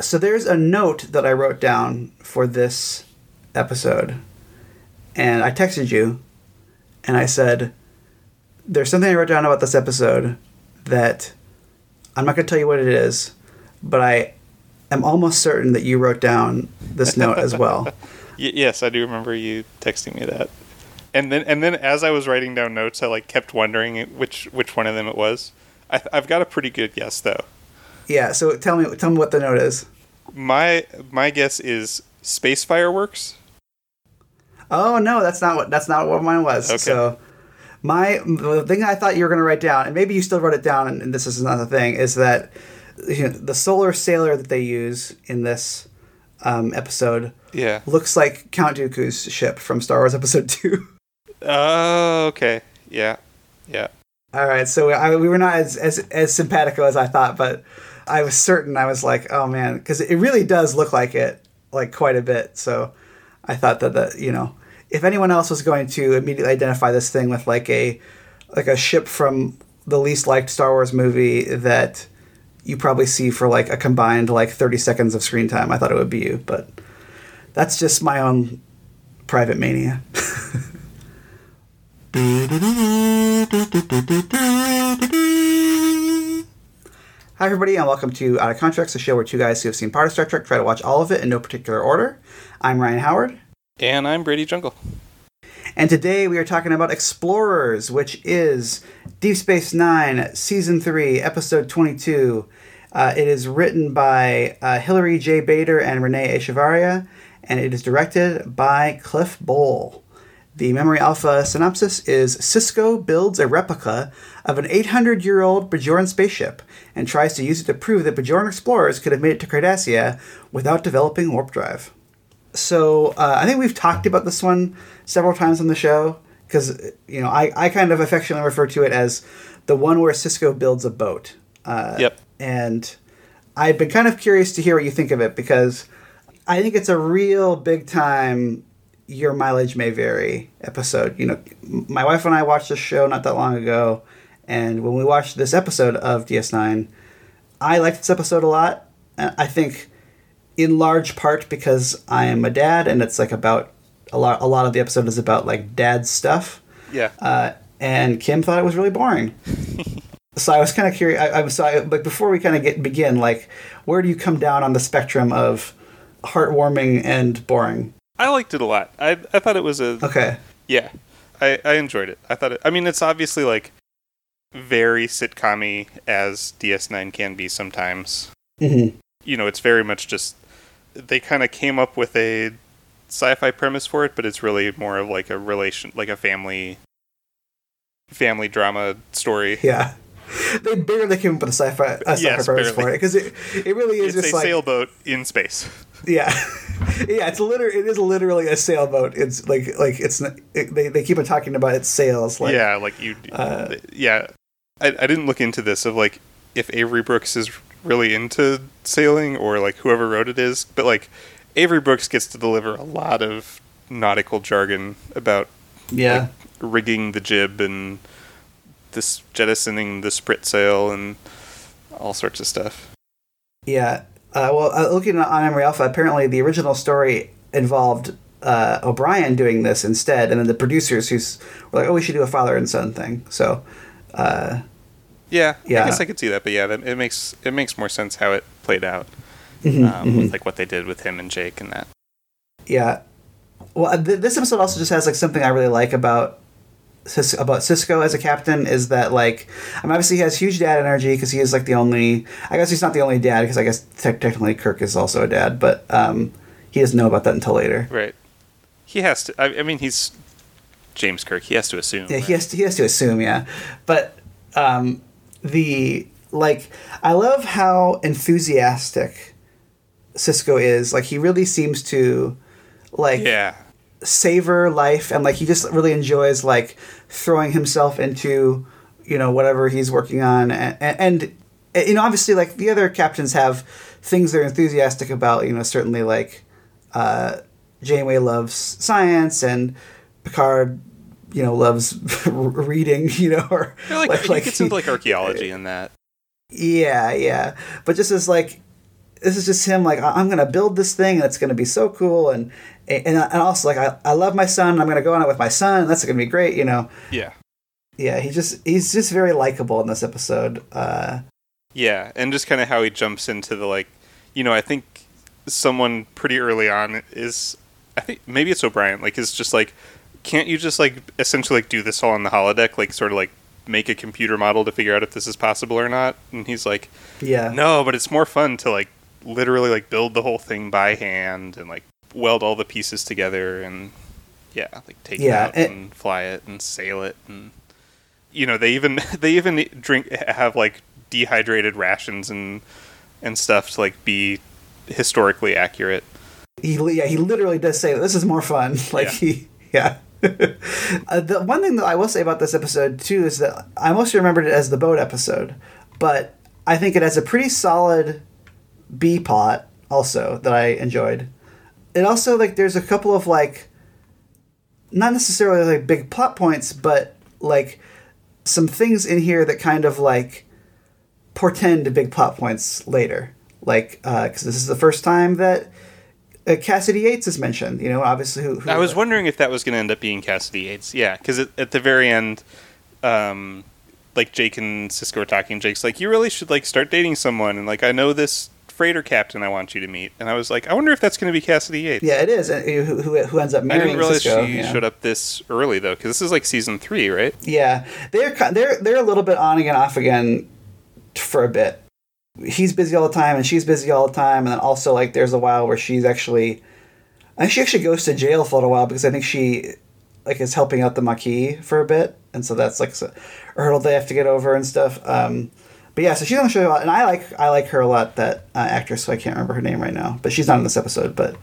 so there's a note that I wrote down for this episode, and I texted you, and I said, "There's something I wrote down about this episode that I'm not going to tell you what it is, but I am almost certain that you wrote down this note as well." Y- yes, I do remember you texting me that. And then, and then, as I was writing down notes, I like kept wondering which which one of them it was. I, I've got a pretty good guess though. Yeah. So tell me, tell me what the note is. My my guess is space fireworks. Oh no, that's not what that's not what mine was. Okay. So my the thing I thought you were going to write down, and maybe you still wrote it down, and, and this is another thing, is that you know, the solar sailor that they use in this um, episode Yeah. looks like Count Dooku's ship from Star Wars Episode Two. Oh, okay. Yeah. Yeah. All right, so I, we were not as, as as simpatico as I thought, but I was certain. I was like, oh man, because it really does look like it, like quite a bit. So I thought that that you know, if anyone else was going to immediately identify this thing with like a like a ship from the least liked Star Wars movie that you probably see for like a combined like thirty seconds of screen time, I thought it would be you. But that's just my own private mania. Hi, everybody, and welcome to Out of Contracts, a show where two guys who have seen part of Star Trek try to watch all of it in no particular order. I'm Ryan Howard, And I'm Brady Jungle. and today we are talking about Explorers, which is Deep Space Nine, Season 3, Episode 22. Uh, it is written by uh, Hilary J. Bader and Renee Echevarria, and it is directed by Cliff Bole. The Memory Alpha synopsis is Sisko builds a replica of an 800 year old Bajoran spaceship and tries to use it to prove that Bajoran explorers could have made it to Cardassia without developing warp drive. So uh, I think we've talked about this one several times on the show because you know I, I kind of affectionately refer to it as the one where Sisko builds a boat. Uh, Yep. And I've been kind of curious to hear what you think of it because I think it's a real big time your mileage may vary episode. You know, my wife and I watched this show not that long ago, and when we watched this episode of DS9, I liked this episode a lot. I think, in large part because I am a dad, and it's like about a lot. A lot of the episode is about like dad stuff. Yeah. Uh, and Kim thought it was really boring. so I was kind of curious. I, I'm sorry, but before we kind of get begin, like, where do you come down on the spectrum of heartwarming and boring? I liked it a lot. I I thought it was a Okay. yeah. I I enjoyed it. I thought it. I mean, it's obviously like very sitcom as DS9 can be sometimes. hmm You know, it's very much just they kind of came up with a sci-fi premise for it, but it's really more of like a relation, like a family family drama story. Yeah. They barely came up with a sci-fi, a sci-fi Yes, premise for it because it, it really is It's just a like sailboat in space. yeah, yeah. It's literally it is literally a sailboat. It's like like it's it, they they keep on talking about its sails. Like yeah, like you. uh, yeah, I, I didn't look into this of like if Avery Brooks is really into sailing or like whoever wrote it is, but like Avery Brooks gets to deliver a lot of nautical jargon about yeah. rigging the jib and this jettisoning the sprit sail and all sorts of stuff. Yeah. Uh, well, uh, looking on Memory Alpha, apparently the original story involved uh, O'Brien doing this instead, and then the producers who's were like, "Oh, we should do a father and son thing." So, uh, Yeah, Yeah. I guess I could see that, but yeah, that, it makes it makes more sense how it played out mhm, um, mhm. with like what they did with him and Jake and that. yeah. Well, uh, th- this episode also just has like something I really like about about Sisko as a captain is that like, I mean, obviously he has huge dad energy because he is like the only. I guess he's not the only dad because I guess te- technically Kirk is also a dad, but um, he doesn't know about that until later. Right. He has to. I, I mean, he's James Kirk. He has to assume. Yeah, right? he has to, he has to assume, yeah. But um, the like, I love how enthusiastic Sisko is. Like, he really seems to like Yeah. savor life, and like he just really enjoys like throwing himself into you know whatever he's working on, and, and, and you know obviously like the other captains have things they're enthusiastic about. You know, certainly like uh, Janeway loves science and Picard, you know, loves reading. You know, or Yeah, like, he gets into like archaeology in that. yeah, yeah. But just as like this is just him like I'm gonna build this thing and it's gonna be so cool and and, and also like I, I love my son I'm gonna go on it with my son that's gonna be great you know Yeah. yeah he just he's just very likable in this episode uh Yeah, and just kind of how he jumps into the like, you know, I think someone pretty early on is, I think maybe it's O'Brien, like is just like, can't you just like essentially like do this all on the holodeck, like sort of like make a computer model to figure out if this is possible or not? And he's like, yeah no, but it's more fun to like literally like build the whole thing by hand and like weld all the pieces together and yeah, like take Yeah, it out it- and fly it and sail it and you know they even they even drink have like dehydrated rations and and stuff to like be historically accurate. he yeah he literally does say that this is more fun like Yeah. he yeah uh, the one thing that I will say about this episode too is that I mostly remembered it as the boat episode, but I think it has a pretty solid B plot also that I enjoyed. It also like there's a couple of like not necessarily like big plot points, but like some things in here that kind of like portend big plot points later. Like, because this is the first time that uh, Cassidy Yates is mentioned. You know, obviously who. who I was wondering if that was going to end up being Cassidy Yates. Yeah, because at the very end, um, like Jake and Sisko are talking. Jake's like, "You really should like start dating someone," and like, "I know this freighter captain I want you to meet." And I was like, "I wonder if that's going to be Cassidy Yates." Yeah, it is. uh, Who, who, who ends up I marrying didn't realize Sisko. she yeah. showed up this early though, because this is like season three, right? Yeah, they're they're they're a little bit on again, off again for a bit. He's busy all the time, and she's busy all the time, and then also like there's a while where she's actually, I think she actually goes to jail for a little while because I think she like is helping out the Maquis for a bit, and so that's like a hurdle they have to get over and stuff. Um, but yeah, so she's on the show a lot, and I like I like her a lot. That uh, actress, so I can't remember her name right now, but she's not in this episode. But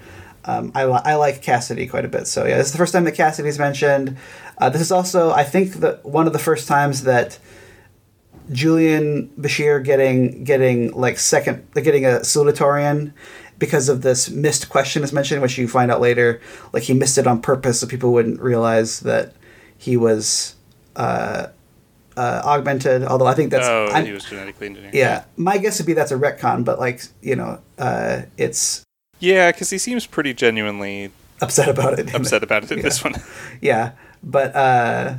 um, I, li- I like Cassidy quite a bit. So yeah, this is the first time that Cassidy's mentioned. Uh, this is also, I think, the one of the first times that Julian Bashir getting getting like second, getting a salutatorian because of this missed question is mentioned, which you find out later. Like he missed it on purpose so people wouldn't realize that he was uh, uh, augmented. Although I think that's oh, I'm- he was genetically engineered. yeah, my guess would be that's a retcon, but like you know, uh, it's yeah, because he seems pretty genuinely upset about it. upset about it in this one. yeah, but uh,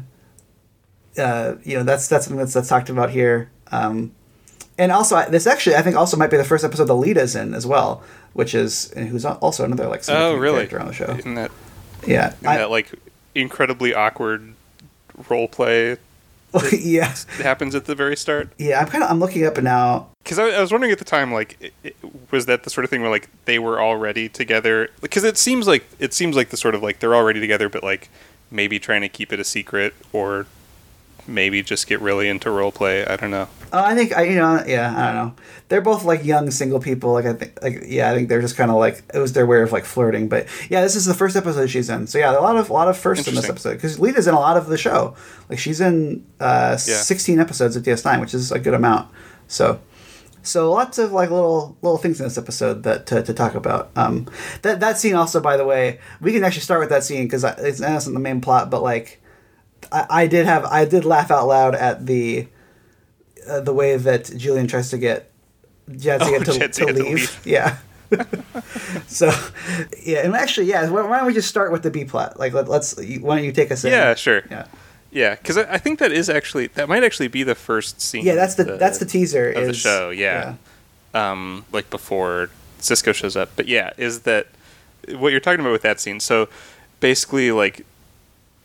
uh, you know that's that's something that's, that's talked about here. Um, and also, this actually I think also might be the first episode the lead is in as well, which is who's also another like oh, really? character on the show. In that, Yeah, in I- that like incredibly awkward role play yeah, It happens at the very start. yeah. I'm kind of I'm looking up now. Because I, I was wondering at the time, like, it, it- was that the sort of thing where like they were already together? Because it seems like it seems like the sort of like they're already together, but like maybe trying to keep it a secret, or maybe just get really into role play. I don't know. Uh, I think I you know yeah I don't know. They're both like young single people. Like I think like yeah I think they're just kind of like it was their way of like flirting. But yeah, this is the first episode she's in. So yeah, a lot of a lot of firsts in this episode because Leeta's in a lot of the show. Like she's in uh, Yeah. 16 episodes of DS9, which is a good amount. So. So lots of like little little things in this episode that to, to talk about. Um, that that scene also, by the way, we can actually start with that scene because it's not the main plot, but like I, I did have I did laugh out loud at the uh, the way that Julian tries to get Jadzia Oh, to, Jadzia to to leave. leave. Yeah. so, yeah, and actually, yeah. Why why don't we just start with the B plot? Like, let, let's. Why don't you take us in? Yeah, sure. Yeah. Yeah, because I, I think that is actually that might actually be the first scene. Yeah, that's the, of that's the teaser of the is- show. Yeah. um, like before Sisko shows up. But yeah, is that what you're talking about with that scene? So basically, like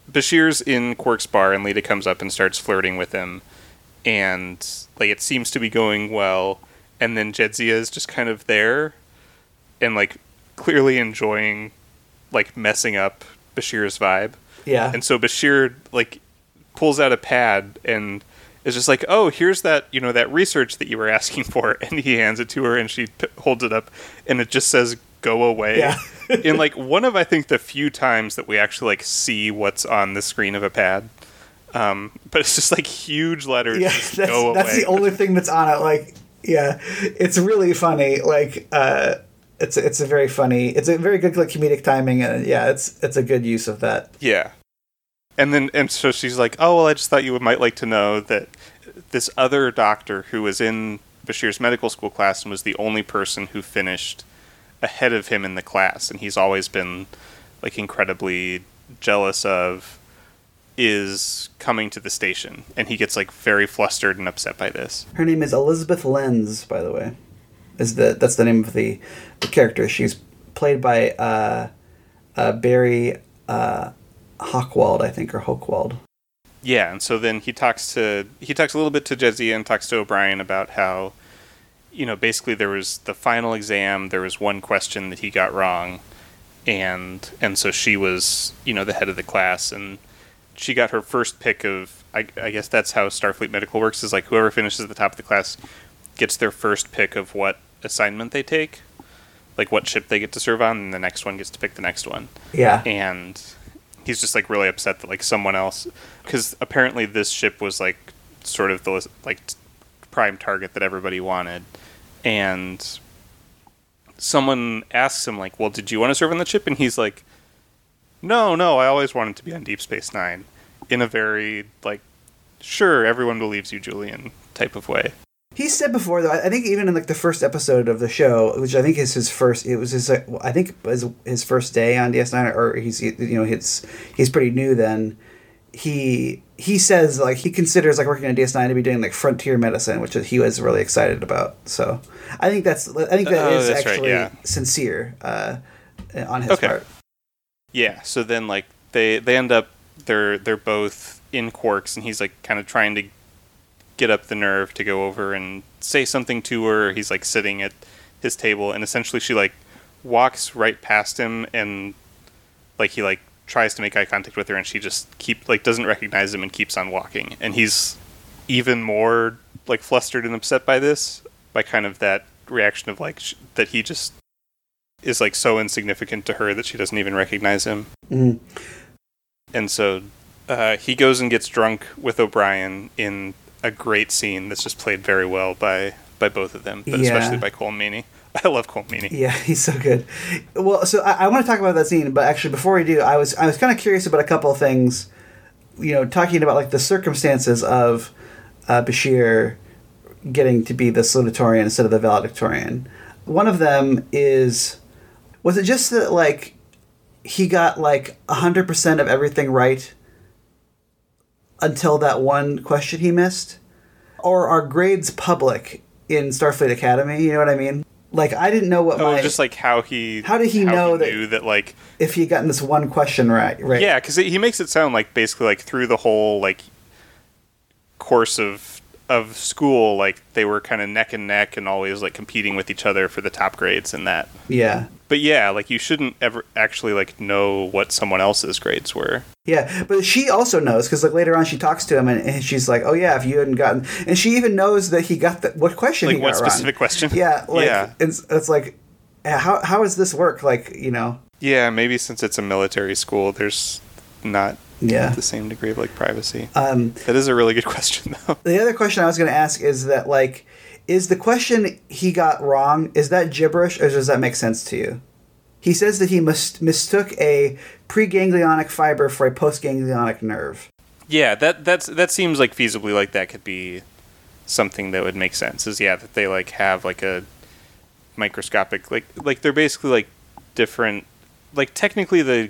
Bashir's in Quark's bar, and Leeta comes up and starts flirting with him, and like it seems to be going well, and then Jadzia is just kind of there, and like clearly enjoying, like messing up Bashir's vibe. Yeah. And so Bashir like pulls out a pad and is just like, "Oh, here's that you know that research that you were asking for," and he hands it to her, and she p- holds it up, and it just says "Go away." Yeah. in like one of I think the few times that we actually like see what's on the screen of a pad. Um, but it's just like huge letters. yeah, that's, that's the only thing that's on it. Like, yeah, it's really funny. Like, uh, it's it's a very funny. It's a very good like comedic timing, and yeah, it's it's a good use of that. Yeah. And then and so she's like, "Oh, well, I just thought you would, might like to know that this other doctor who was in Bashir's medical school class and was the only person who finished ahead of him in the class, and he's always been like incredibly jealous of is coming to the station and he gets like very flustered and upset by this Her name is Elizabeth Lense, by the way. Is the that's the name of the the character. She's played by uh, uh, Bari uh, Hockwald, I think, or Hochwald. yeah and so then he talks to he talks a little bit to Jadzia and talks to O'Brien about how you know basically there was the final exam there was one question that he got wrong and and so she was you know the head of the class and she got her first pick of I, I guess that's how Starfleet Medical works is like whoever finishes at the top of the class gets their first pick of what assignment they take like what ship they get to serve on and the next one gets to pick the next one Yeah. and he's just like really upset that like someone else because apparently this ship was like sort of the like prime target that everybody wanted and someone asks him like well did you want to serve on the ship and he's like no no i always wanted to be on deep space nine in a very like sure everyone believes you julian type of way He said before though. I think even in like the first episode of the show, which I think is his first. It was his. uh, I think was his first day on DS9, or he's you know he's he's pretty new then. He he says like he considers like working on DS9 to be doing like frontier medicine, which he was really excited about. So I think that's I think that Oh, is that's right, actually yeah. sincere uh, on his Okay. part. Yeah, so then like they they end up they're they're both in Quarks and he's like kind of trying to get up the nerve to go over and say something to her. He's like sitting at his table and essentially she like walks right past him and like he like tries to make eye contact with her and she just keep like doesn't recognize him and keeps on walking. And he's even more like flustered and upset by this by kind of that reaction of like sh- that he just is like so insignificant to her that she doesn't even recognize him. Mhm. And so uh, he goes and gets drunk with O'Brien in a great scene that's just played very well by by both of them, but Yeah. especially by Colm Meaney. I love Colm Meaney. Yeah, he's so good. Well, so I, I want to talk about that scene, but actually, before we do, I was I was kind of curious about a couple of things. You know, talking about like the circumstances of uh, Bashir getting to be the salutatorian instead of the valedictorian. One of them is, was it just that like he got like hundred percent of everything right until that one question he missed, or are grades public in Starfleet Academy? You know what I mean? Like I didn't know what Oh, my just like how he How did he know that- knew that like if he had gotten this one question right. Right. yeah, because he makes it sound like basically like through the whole like course of of school, like they were kind of neck and neck and always like competing with each other for the top grades and that. Yeah. But yeah, like you shouldn't ever actually like know what someone else's grades were. Yeah, but she also knows because like later on she talks to him and, and she's like, "Oh yeah, if you hadn't gotten," and she even knows that he got the what question Like he what got wrong. specific question? Yeah, like yeah, It's, it's like, how how does this work? Like you know, yeah. Maybe since it's a military school, there's not yeah. the same degree of like privacy. Um, That is a really good question, though. the other question I was going to ask is that like, is the question he got wrong is that gibberish or does that make sense to you? He says that he mis- mistook a preganglionic fiber for a postganglionic nerve. Yeah, that that's that seems like feasibly like that could be something that would make sense. Is yeah that they like have like a microscopic like like they're basically like different like technically the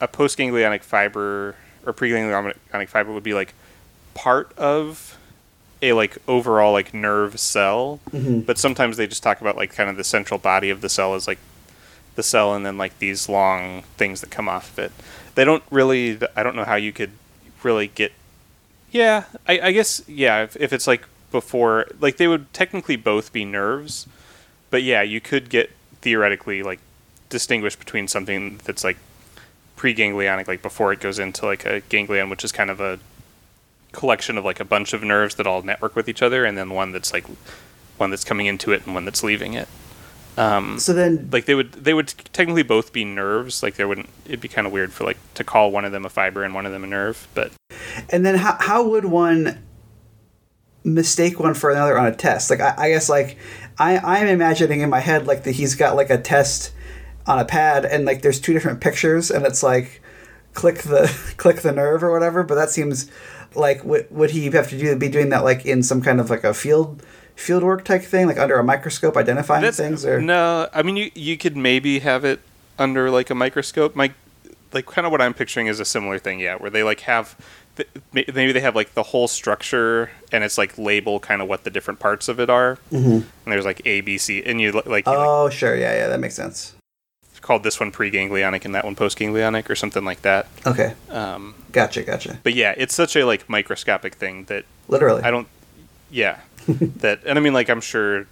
a postganglionic fiber or preganglionic fiber would be like part of a like overall like nerve cell, mm-hmm. but sometimes they just talk about like kind of the central body of the cell as like the cell and then like these long things that come off of it. They don't really. I don't know how you could really get. Yeah, I, I guess yeah. If, if it's like before, like they would technically both be nerves, but yeah, you could get theoretically like distinguish between something that's like preganglionic, like before it goes into like a ganglion, which is kind of a collection of like a bunch of nerves that all network with each other, and then one that's like one that's coming into it and one that's leaving it. Um, So then, like they would they would technically both be nerves. Like there wouldn't it'd be kind of weird for like to call one of them a fiber and one of them a nerve. But and then how how would one mistake one for another on a test? Like I, I guess like I I'm imagining in my head like that he's got like a test on a pad and like there's two different pictures and it's like click the click the nerve or whatever. But that seems like would would he have to do be doing that like in some kind of like a field field work type thing, like under a microscope identifying That's, things? Or no, I mean you you could maybe have it under like a microscope. My like kind of what I'm picturing is a similar thing, yeah, where they like have th- maybe they have like the whole structure and it's like label kind of what the different parts of it are, mm-hmm. and there's like A, B, C, and you li- like, you, like oh, sure, yeah, yeah, that makes sense. Called this one preganglionic and that one postganglionic or something like that. Okay, Um, gotcha, gotcha. but yeah, it's such a like microscopic thing that Literally, I don't. Yeah, that and I mean like I'm sure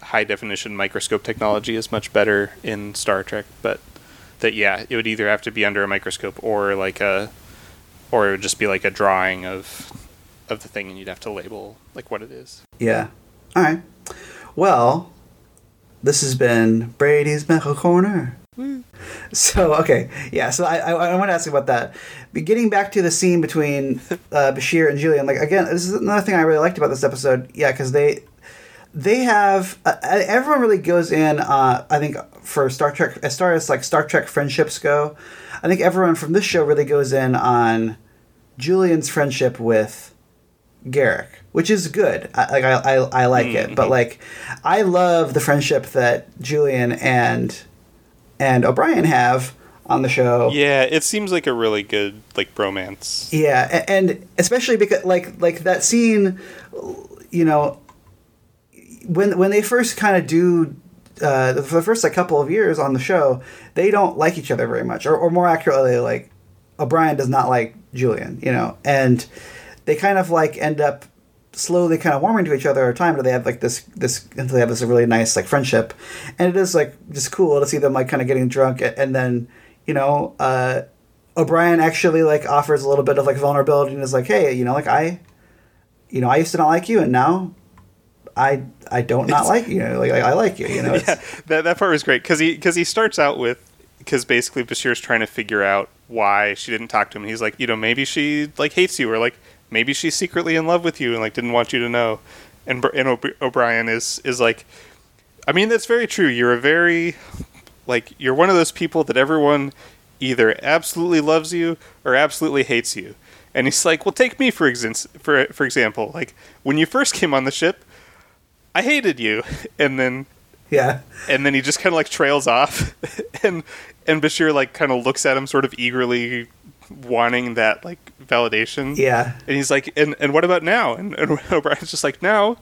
high definition microscope technology is much better in Star Trek, but that yeah, it would either have to be under a microscope or like a, or it would just be like a drawing of, of the thing, and you'd have to label like what it is. Yeah. All right. Well, this has been Brady's Medical Corner. So okay, yeah. So I, I I want to ask you about that. But getting back to the scene between uh, Bashir and Julian, like again, this is another thing I really liked about this episode. Yeah, because they they have uh, everyone really goes in. Uh, I think for Star Trek, as far as like Star Trek friendships go, I think everyone from this show really goes in on Julian's friendship with Garak, which is good. I, like I, I, I like it, but like I love the friendship that Julian and and O'Brien have on the show. Yeah, it seems like a really good like bromance. Yeah, a- and especially because like like that scene, you know, when when they first kind of do uh, for the first like couple of years on the show, they don't like each other very much, or, or more accurately, like O'Brien does not like Julian, you know, and they kind of like end up slowly kind of warming to each other over time. But they have like this this until they have this really nice like friendship, and it is like just cool to see them like kind of getting drunk, and then you know. uh O'Brien actually like offers a little bit of like vulnerability and is like, "Hey, you know, like I, you know, I used to not like you, and now I I don't not It's- like you. Know, like I, I like you. You know, yeah, that that part was great because he because he starts out with because basically Bashir's trying to figure out why she didn't talk to him. He's like, you know, maybe she like hates you, or like maybe she's secretly in love with you and like didn't want you to know. And and O'Brien is is like, I mean, that's very true. You're a very like you're one of those people that everyone either absolutely loves you or absolutely hates you. And he's like, well, take me for exin- for for example. Like when you first came on the ship, I hated you, and then yeah, and then he just kind of like trails off and and Bashir like kind of looks at him sort of eagerly wanting that like validation. Yeah, and he's like and and what about now? And, and O'Brien's just like now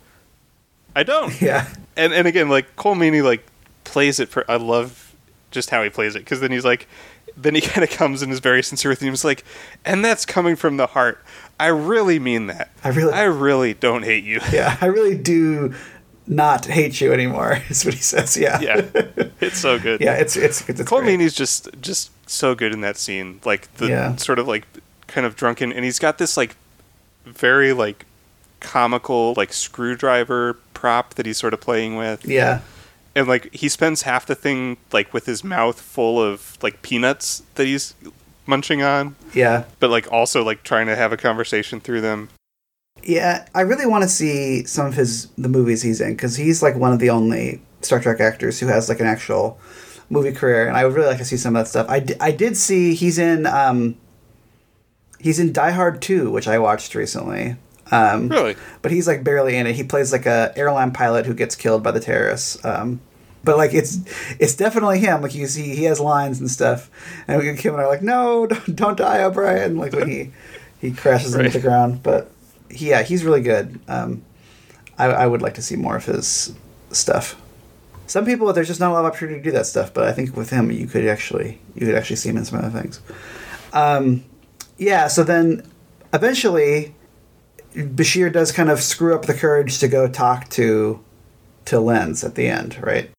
I don't. Yeah, and and again like Colm Meaney like plays it for I love just how he plays it because then he's like then he kind of comes and is very sincere with him. He's like and that's coming from the heart. I really mean that. I really- I really don't hate you. Yeah. I really do not hate you anymore. Is what he says. Yeah, yeah it's so good yeah. It's it's it's, it's Colm. Meaney's just just so good in that scene, like the Yeah. sort of like kind of drunken, and he's got this like very like comical like screwdriver prop that he's sort of playing with, Yeah, and like he spends half the thing like with his mouth full of like peanuts that he's munching on, yeah, but like also like trying to have a conversation through them. Yeah. I really want to see some of his the movies he's in because he's like one of the only Star Trek actors who has like an actual movie career, and I would really like to see some of that stuff. I, I did see he's in um he's in Die Hard two, which I watched recently. Um, Really, but he's like barely in it. He plays like a airline pilot who gets killed by the terrorists. Um, but like it's it's definitely him. Like you see, he has lines and stuff, and we get Kim and I are like, no, don't, don't die, O'Brien. Like when he he crashes Right. into the ground. But yeah, he's really good. Um, I, I would like to see more of his stuff. Some people there's just not a lot of opportunity to do that stuff, but I think with him you could actually you could actually see him in some other things. Um, yeah, so then eventually Bashir does kind of screw up the courage to go talk to to Lense at the end, right?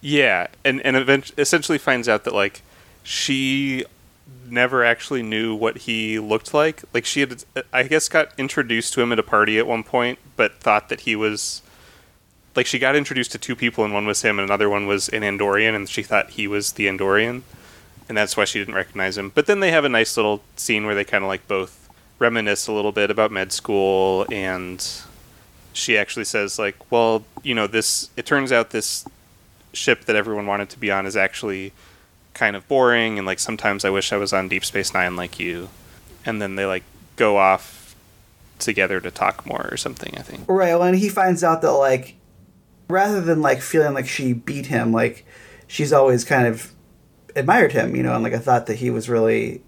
Yeah, and and event- essentially finds out that like she never actually knew what he looked like. Like she had, I guess, got introduced to him at a party at one point, but thought that he was like she got introduced to two people, and one was him, and another one was an Andorian, and she thought he was the Andorian, and that's why she didn't recognize him. But then they have a nice little scene where they kind of like both reminisce a little bit about med school and she actually says like well you know this it turns out this ship that everyone wanted to be on is actually kind of boring and like sometimes I wish I was on Deep Space 9 like you and then they like go off together to talk more or something. I think. Right. Well, and he finds out that like, rather than like feeling like she beat him, like she's always kind of admired him, you know, and like I thought that he was really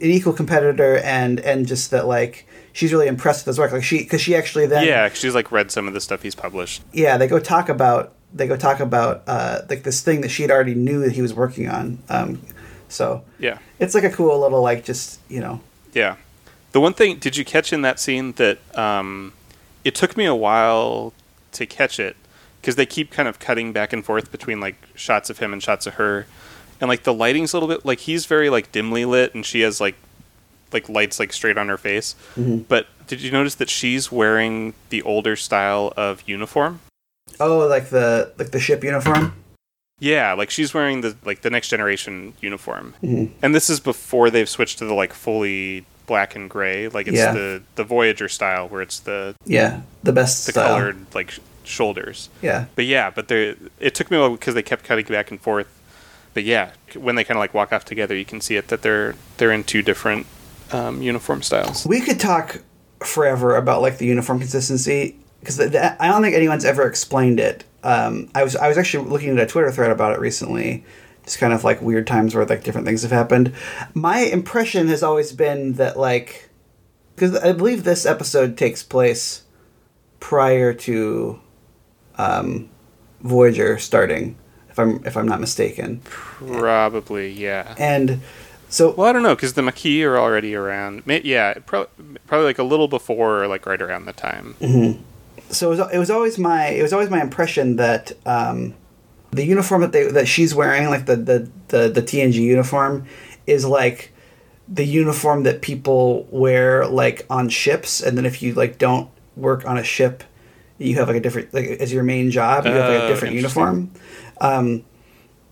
an equal competitor, and and just that like she's really impressed with his work. Like she, because she actually then Yeah, she's like read some of the stuff he's published. yeah they go talk about they go talk about uh like this thing that she had already knew that he was working on. Um, so Yeah. it's like a cool little like just you know Yeah. The one thing, did you catch in that scene that um, it took me a while to catch it because they keep kind of cutting back and forth between like shots of him and shots of her, and like the lighting's a little bit like he's very like dimly lit and she has like like lights like straight on her face. But did you notice that she's wearing the older style of uniform? Oh like the like the ship uniform. Yeah, like she's wearing the like the next generation uniform, Mhm. and this is before they've switched to the like fully black and gray. Like it's Yeah. the the Voyager style where it's the Yeah, the best the style. colored like sh- shoulders. Yeah. But yeah, but they it took me a while because they kept cutting back and forth. But yeah, when they kind of like walk off together, you can see it that they're they're in two different um, uniform styles. We could talk forever about like the uniform consistency because I don't think anyone's ever explained it. Um, I was I was actually looking at a Twitter thread about it recently, just kind of like weird times where like different things have happened. My impression has always been that like because I believe this episode takes place prior to um, Voyager starting, if I'm if I'm not mistaken, Probably, yeah. and so Well, I don't know because the Maquis are already around. Yeah, pro- probably like a little before or like right around the time. So it was, it was always my it was always my impression that um, the uniform that they that she's wearing, like the the the, the TNG uniform, is like the uniform that people wear like on ships, and then if you like don't work on a ship, you have like a different like as your main job, you have like a Oh, different interesting. uniform. Um,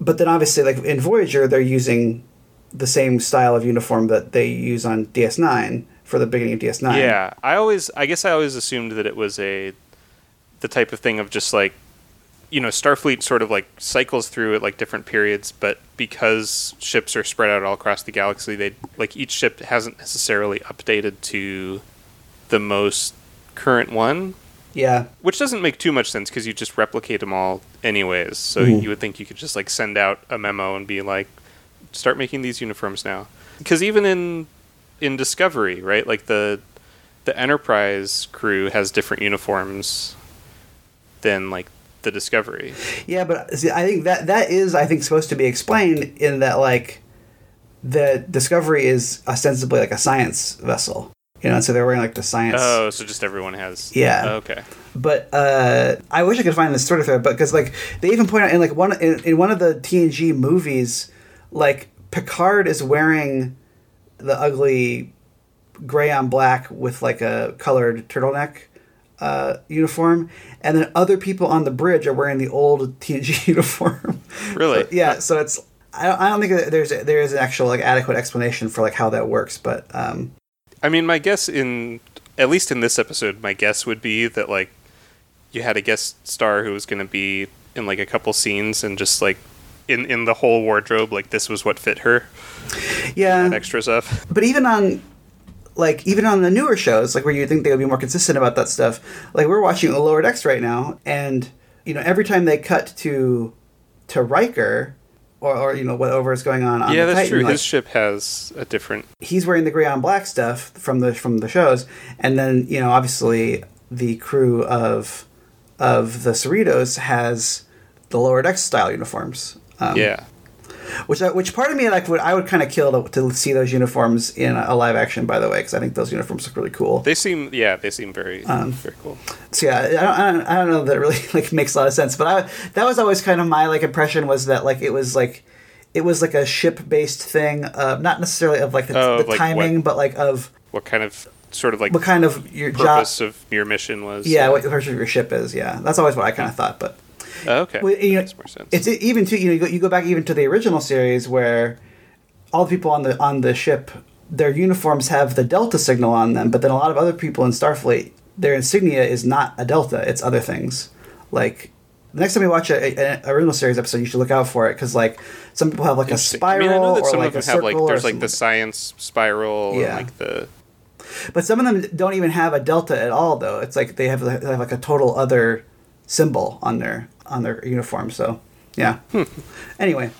but then obviously, like in Voyager, they're using the same style of uniform that they use on DS9 for the beginning of DS9. Yeah, I always, I guess I always assumed that it was a, the type of thing of just like, you know, Starfleet sort of like cycles through at like different periods, but because ships are spread out all across the galaxy, they like each ship hasn't necessarily updated to the most current one, yeah, which doesn't make too much sense because you just replicate them all anyways. So Mhm. you would think you could just like send out a memo and be like, start making these uniforms now. Because even in in Discovery, right, like the the Enterprise crew has different uniforms than like the Discovery. Yeah, but see, I think that that is I think supposed to be explained in that like the Discovery is ostensibly like a science vessel, you know, and so they're wearing like the science. Oh, so just everyone has. Yeah. okay. But uh, I wish I could find this sort of thread, but because like they even point out in like one in, in one of the TNG movies, like Picard is wearing the ugly gray on black with like a colored turtleneck uh, uniform, and then other people on the bridge are wearing the old TNG uniform. Really? yeah. So it's I don't, I don't think that there's there is an actual like adequate explanation for like how that works, but um, I mean, my guess in at least in this episode, my guess would be that like you had a guest star who was going to be in like a couple scenes and just like in in the whole wardrobe, like this was what fit her. yeah. Extra stuff. but even on like even on the newer shows like where you think they would be more consistent about that stuff like we're watching a lower decks right now and you know every time they cut to to Riker or, or you know whatever is going on on yeah, the that's Titan, true. like, His ship has a different. he's wearing the gray on black stuff from the from the shows and then you know obviously the crew of of the Cerritos has the lower decks style uniforms um, yeah, which I, which part of me like would I would kind of kill to, to see those uniforms in a live action. By the way, because I think those uniforms look really cool. they seem. Yeah, they seem very Um, very cool. So yeah, I don't, I don't, I don't know that really like makes a lot of sense, but I, that was always kind of my like impression was that like it was like it was like a ship based thing, uh, not necessarily of like the, Oh, the like timing, what- but like of What kind of sort of like what kind of your job. purpose of your mission was? Yeah, what the purpose of your ship is. Yeah, that's always what I kind of thought, but. Oh, okay, Well, you know, makes more sense. It's even too you know you go, you go back even to the original series where all the people on the on the ship their uniforms have the delta signal on them, but then a lot of other people in Starfleet their insignia is not a delta; it's other things. Like the next time you watch a, a, a original series episode, you should look out for it because like some people have like a spiral I mean, I know that or some like of them a have like or there's like the science spiral Yeah. and like the But some of them don't even have a delta at all, though. It's like they have, they have like a total other symbol on their on their uniform. So yeah. anyway,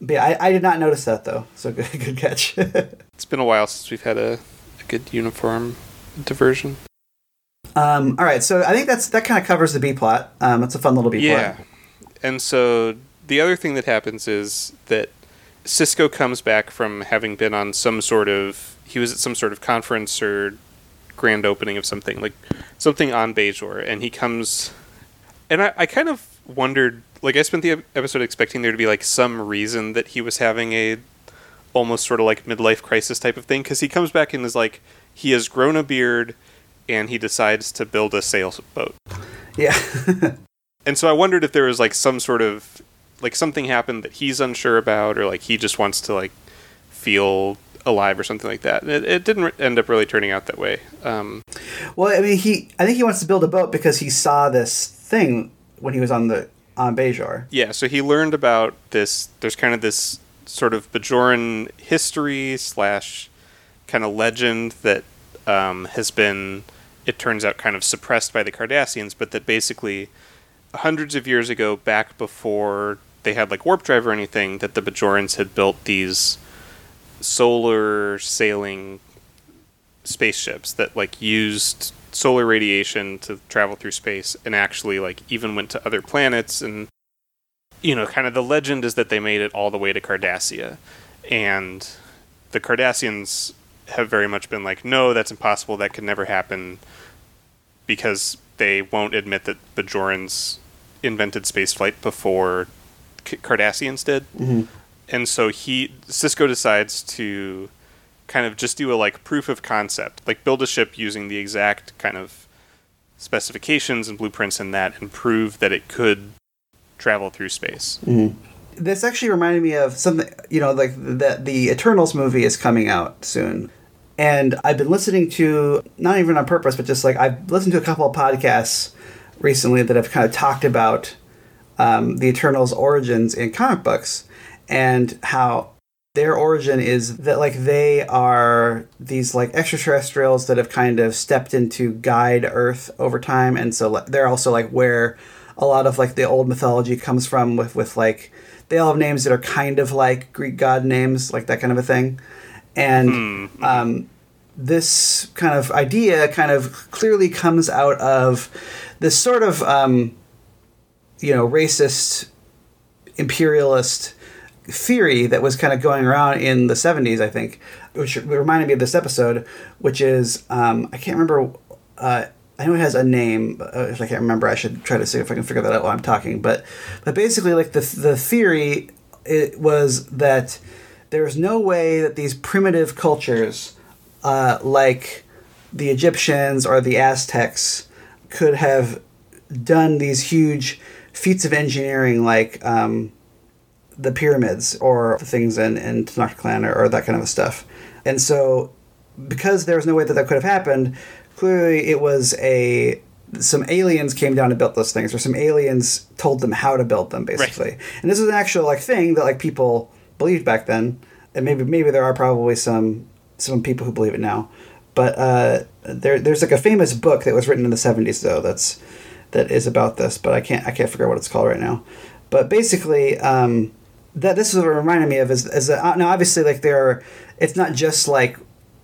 but yeah, I, I did not notice that though. So good, good catch. It's been a while since we've had a, a good uniform diversion. um, all right, so I think that's that kind of covers the B plot. Um, it's a fun little B plot. Yeah. And so the other thing that happens is that Sisko comes back from having been on some sort of he was at some sort of conference or grand opening of something like something on Bajor and he comes and I, I kind of wondered like I spent the episode expecting there to be like some reason that he was having a almost sort of like midlife crisis type of thing because he comes back and is like he has grown a beard and he decides to build a sailboat Yeah. and so I wondered if there was like some sort of like something happened that he's unsure about, or like he just wants to like feel alive or something like that. It, it didn't end up really turning out that way. Um, well, I mean, he I think he wants to build a boat because he saw this thing when he was on the on Bajor. yeah, so he learned about this. There's kind of this sort of Bajoran history slash kind of legend that um, has been, it turns out, kind of suppressed by the Cardassians, but that basically hundreds of years ago, back before they had like warp drive or anything, that the Bajorans had built these solar sailing spaceships that like used solar radiation to travel through space and actually like even went to other planets and you know kind of the legend is that they made it all the way to Cardassia. And the Cardassians have very much been like no that's impossible. That could never happen because they won't admit that Bajorans invented spaceflight before C- Cardassians did. Mm-hmm. And so he Sisko decides to kind of just do a like proof of concept, like build a ship using the exact kind of specifications and blueprints in that, and prove that it could travel through space. This actually reminded me of something, you know, like that the Eternals movie is coming out soon. And I've been listening to, not even on purpose, but just like I've listened to a couple of podcasts recently that have kind of talked about um, the Eternals' origins in comic books and how their origin is that like they are these like extraterrestrials that have kind of stepped into guide Earth over time, and so like, they're also like where a lot of like the old mythology comes from with with like they all have names that are kind of like Greek god names, like that kind of a thing, and um, this kind of idea kind of clearly comes out of this sort of um, you know racist imperialist theory that was kind of going around in the 70s i think which reminded me of this episode which is um, i can't remember uh, i know it has a name uh, if i can't remember i should try to see if i can figure that out while i'm talking but but basically like the, the theory it was that there's no way that these primitive cultures uh, like the egyptians or the aztecs could have done these huge feats of engineering like um, the pyramids or the things in, in Tenochtitlan or, or that kind of stuff. And so, because there was no way that that could have happened, clearly it was a some aliens came down and built those things, or some aliens told them how to build them, basically. And this was an actual like thing that like people believed back then, and maybe maybe there are probably some some people who believe it now. But uh, there there's like a famous book that was written in the '70s though that's that is about this, but I can't I can't figure out what it's called right now. But basically, um, that this is what it reminded me of is, is that uh, now obviously like there are, it's not just like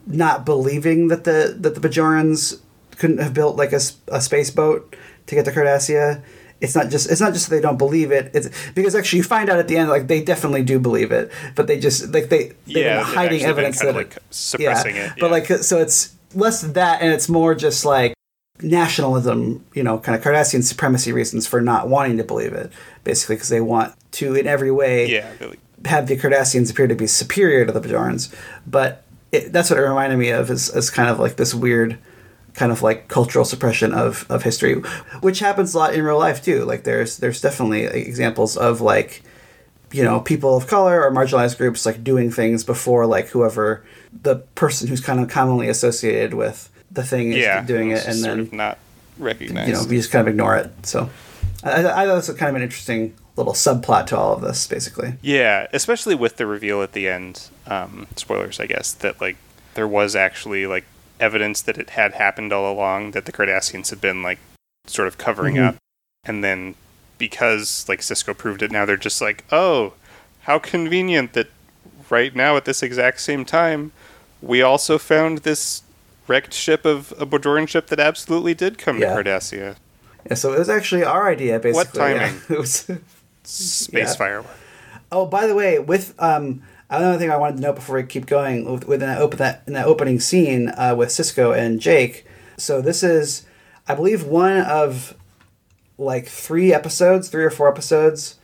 not believing that the that the Bajorans couldn't have built like a, space boat to get to Cardassia. It's not just it's not just that they don't believe it. It's because actually you find out at the end like they definitely do believe it, but they just like they they've Yeah, hiding evidence that like, suppressing it, But like so it's less than that, and it's more just like nationalism, you know, kind of Cardassian supremacy reasons for not wanting to believe it, basically because they want to in every way Yeah, really. have the Cardassians appear to be superior to the Bajorans. But it, that's what it reminded me of is, is kind of like this weird kind of like cultural suppression of, of history, which happens a lot in real life too. Like there's there's definitely examples of like you know people of color or marginalized groups like doing things before like whoever the person who's kind of commonly associated with the thing is Yeah, doing it and then not recognized. you know you just kind of ignore it. So I, I thought it was kind of an interesting little subplot to all of this, basically. Yeah, especially with the reveal at the end. Um, spoilers, I guess, that like there was actually like evidence that it had happened all along, that the Cardassians had been like sort of covering Mhm. up, and then because like Sisko proved it, now they're just like, oh, how convenient that right now at this exact same time, we also found this wrecked ship of a Bajoran ship that absolutely did come Yeah. to Cardassia. Yeah, so it was actually our idea, basically. yeah. timing? It was. Space Yeah. firework. Oh, by the way, with um, another thing I wanted to note before we keep going with, with that, open, that in that opening scene uh, with Sisko and Jake. So this is, I believe, one of like three episodes, three or four episodes,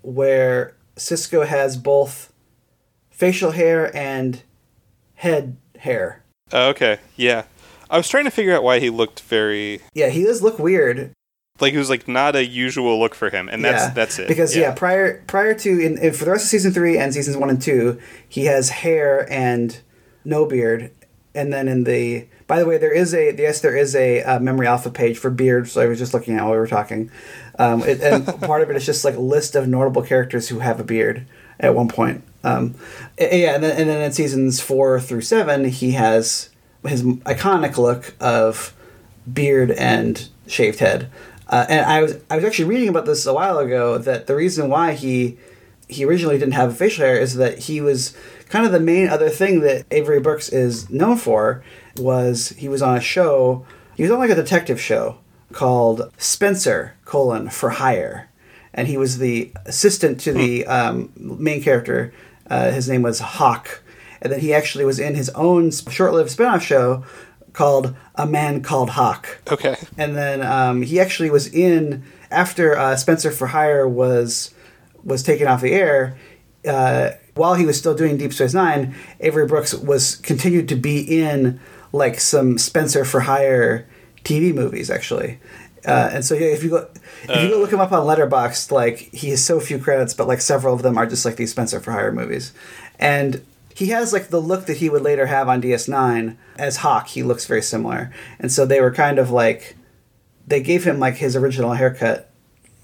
where Sisko has both facial hair and head hair. Oh, okay, yeah. I was trying to figure out why he looked very Yeah, he does look weird. like it was like not a usual look for him, and that's yeah, that's it. Because yeah, prior prior to in, in for the rest of season three and seasons one and two, he has hair and no beard, and then in the by the way, there is a yes, there is a uh, memory alpha page for beard. So I was just looking at while we were talking, um, it, and part of it is just like a list of notable characters who have a beard at one point. Um, yeah, and then, and then in seasons four through seven, he has his iconic look of beard and shaved head. Uh, and I was I was actually reading about this a while ago that the reason why he he originally didn't have facial hair is that he was kind of the main other thing that Avery Brooks is known for was he was on a show he was on like a detective show called Spenser colon for hire and he was the assistant to the um, main character uh, his name was Hawk and then he actually was in his own short-lived spin-off show called A Man Called Hawk okay, and then um, he actually was in after uh, Spenser for Hire was was taken off the air. Uh, while he was still doing Deep Space Nine, Avery Brooks was continued to be in like some Spenser for Hire TV movies actually. Uh, and so yeah, if you go if you go look him up on Letterboxd, like he has so few credits, but like several of them are just like these Spenser for Hire movies, and he has like the look that he would later have on DS9 as Hawk. He looks very similar, and so they were kind of like they gave him like his original haircut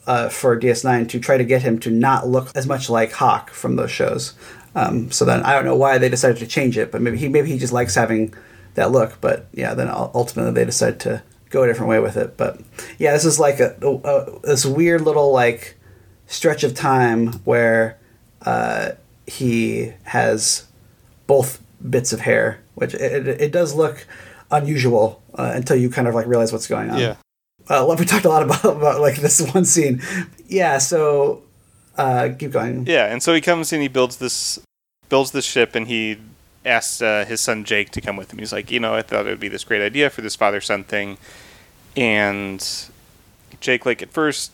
uh, for DS9 to try to get him to not look as much like Hawk from those shows. Um, so then I don't know why they decided to change it, but maybe he maybe he just likes having that look. But yeah, then ultimately they decided to go a different way with it. But yeah, this is like a, a, this weird little like stretch of time where uh, he has both bits of hair, which it, it, it does look unusual uh, until you kind of like realize what's going on yeah. uh, we talked a lot about, about like this one scene. Yeah, so uh, keep going. Yeah, and so he comes and he builds this builds this ship, and he asks uh, his son Jake to come with him. He's like, you know, I thought it would be this great idea for this father son thing, and Jake, like at first,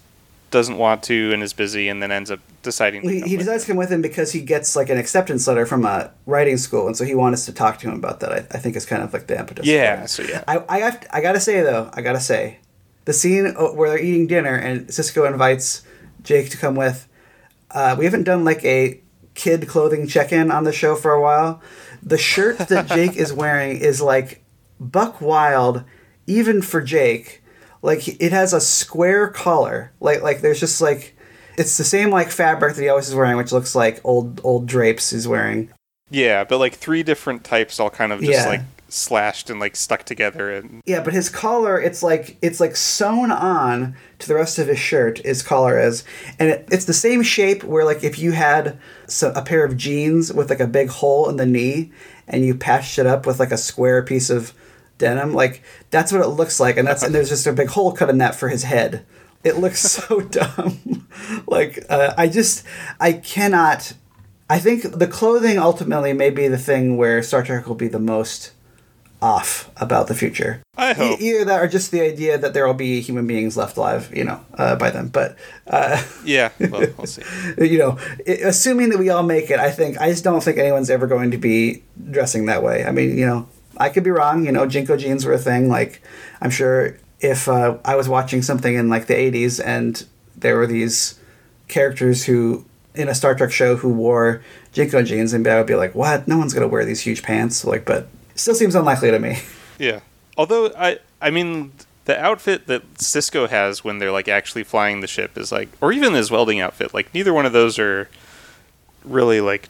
doesn't want to and is busy, and then ends up deciding. To He, he decides to come with him because he gets like an acceptance letter from a writing school, and so he wants to talk to him about that. I, I think is kind of like the impetus. Yeah, so yeah. I I, have I gotta say though, I gotta say, the scene uh, where they're eating dinner and Sisko invites Jake to come with. Uh, we haven't done like a kid clothing check in on the show for a while. The shirt that Jake is wearing is like buck wild, even for Jake. Like it has a square collar. Like like there's just like it's the same like fabric that he always is wearing, which looks like old old drapes he's wearing. Yeah, but like three different types, all kind of just Yeah. like slashed and like stuck together, and Yeah, but his collar, it's like it's like sewn on to the rest of his shirt. His collar is, and it, it's the same shape where like if you had a pair of jeans with like a big hole in the knee, and you patched it up with like a square piece of denim, like that's what it looks like, and that's and there's just a big hole cut in that for his head. It looks so dumb. like uh, I just I cannot. I think the clothing ultimately may be the thing where Star Trek will be the most off about the future. I E- hope. either that or just the idea that there will be human beings left alive, you know, uh, by then. But uh, yeah, well, we'll see. you know, i assuming that we all make it, I think I just don't think anyone's ever going to be dressing that way. I mean, you know, I could be wrong. You know, JNCO jeans were a thing. Like, I'm sure if uh, I was watching something in like the '80s and there were these characters who in a Star Trek show who wore JNCO jeans, and I would be like, "What? No one's gonna wear these huge pants." Like, but it still seems unlikely to me. Yeah. Although I I mean the outfit that Sisko has when they're like actually flying the ship is like or even his welding outfit, like neither one of those are really like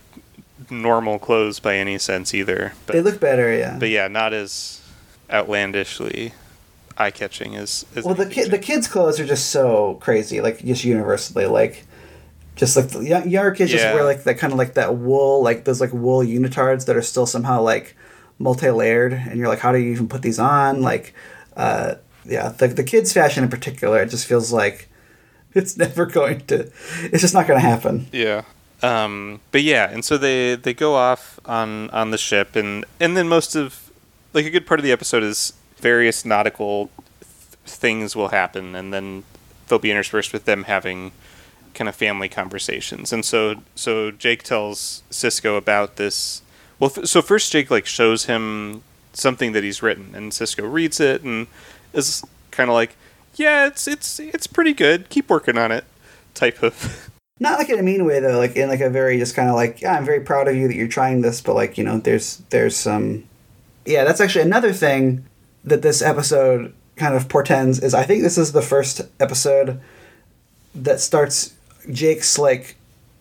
normal clothes by any sense either. But, They look better, yeah. but yeah, not as outlandishly eye catching as, as well the kid the kids clothes are just so crazy like just universally like just like the young, younger kids just wear like that kind of like that wool like those like wool unitards that are still somehow like multi-layered and you're like how do you even put these on like uh yeah the, the kids fashion in particular it just feels like it's never going to it's just not going to happen Yeah. Um, but yeah, and so they they go off on on the ship, and and then most of like a good part of the episode is various nautical th- things will happen, and then they'll be interspersed with them having kind of family conversations. And so so Jake tells Sisko about this. Well, f- so first Jake like shows him something that he's written, and Sisko reads it and is kind of like, "Yeah, it's it's it's pretty good. Keep working on it." Type of. not like in a mean way though like in like a very just kind of like yeah i'm very proud of you that you're trying this but like you know there's there's some yeah that's actually another thing that this episode kind of portends is i think this is the first episode that starts jake's like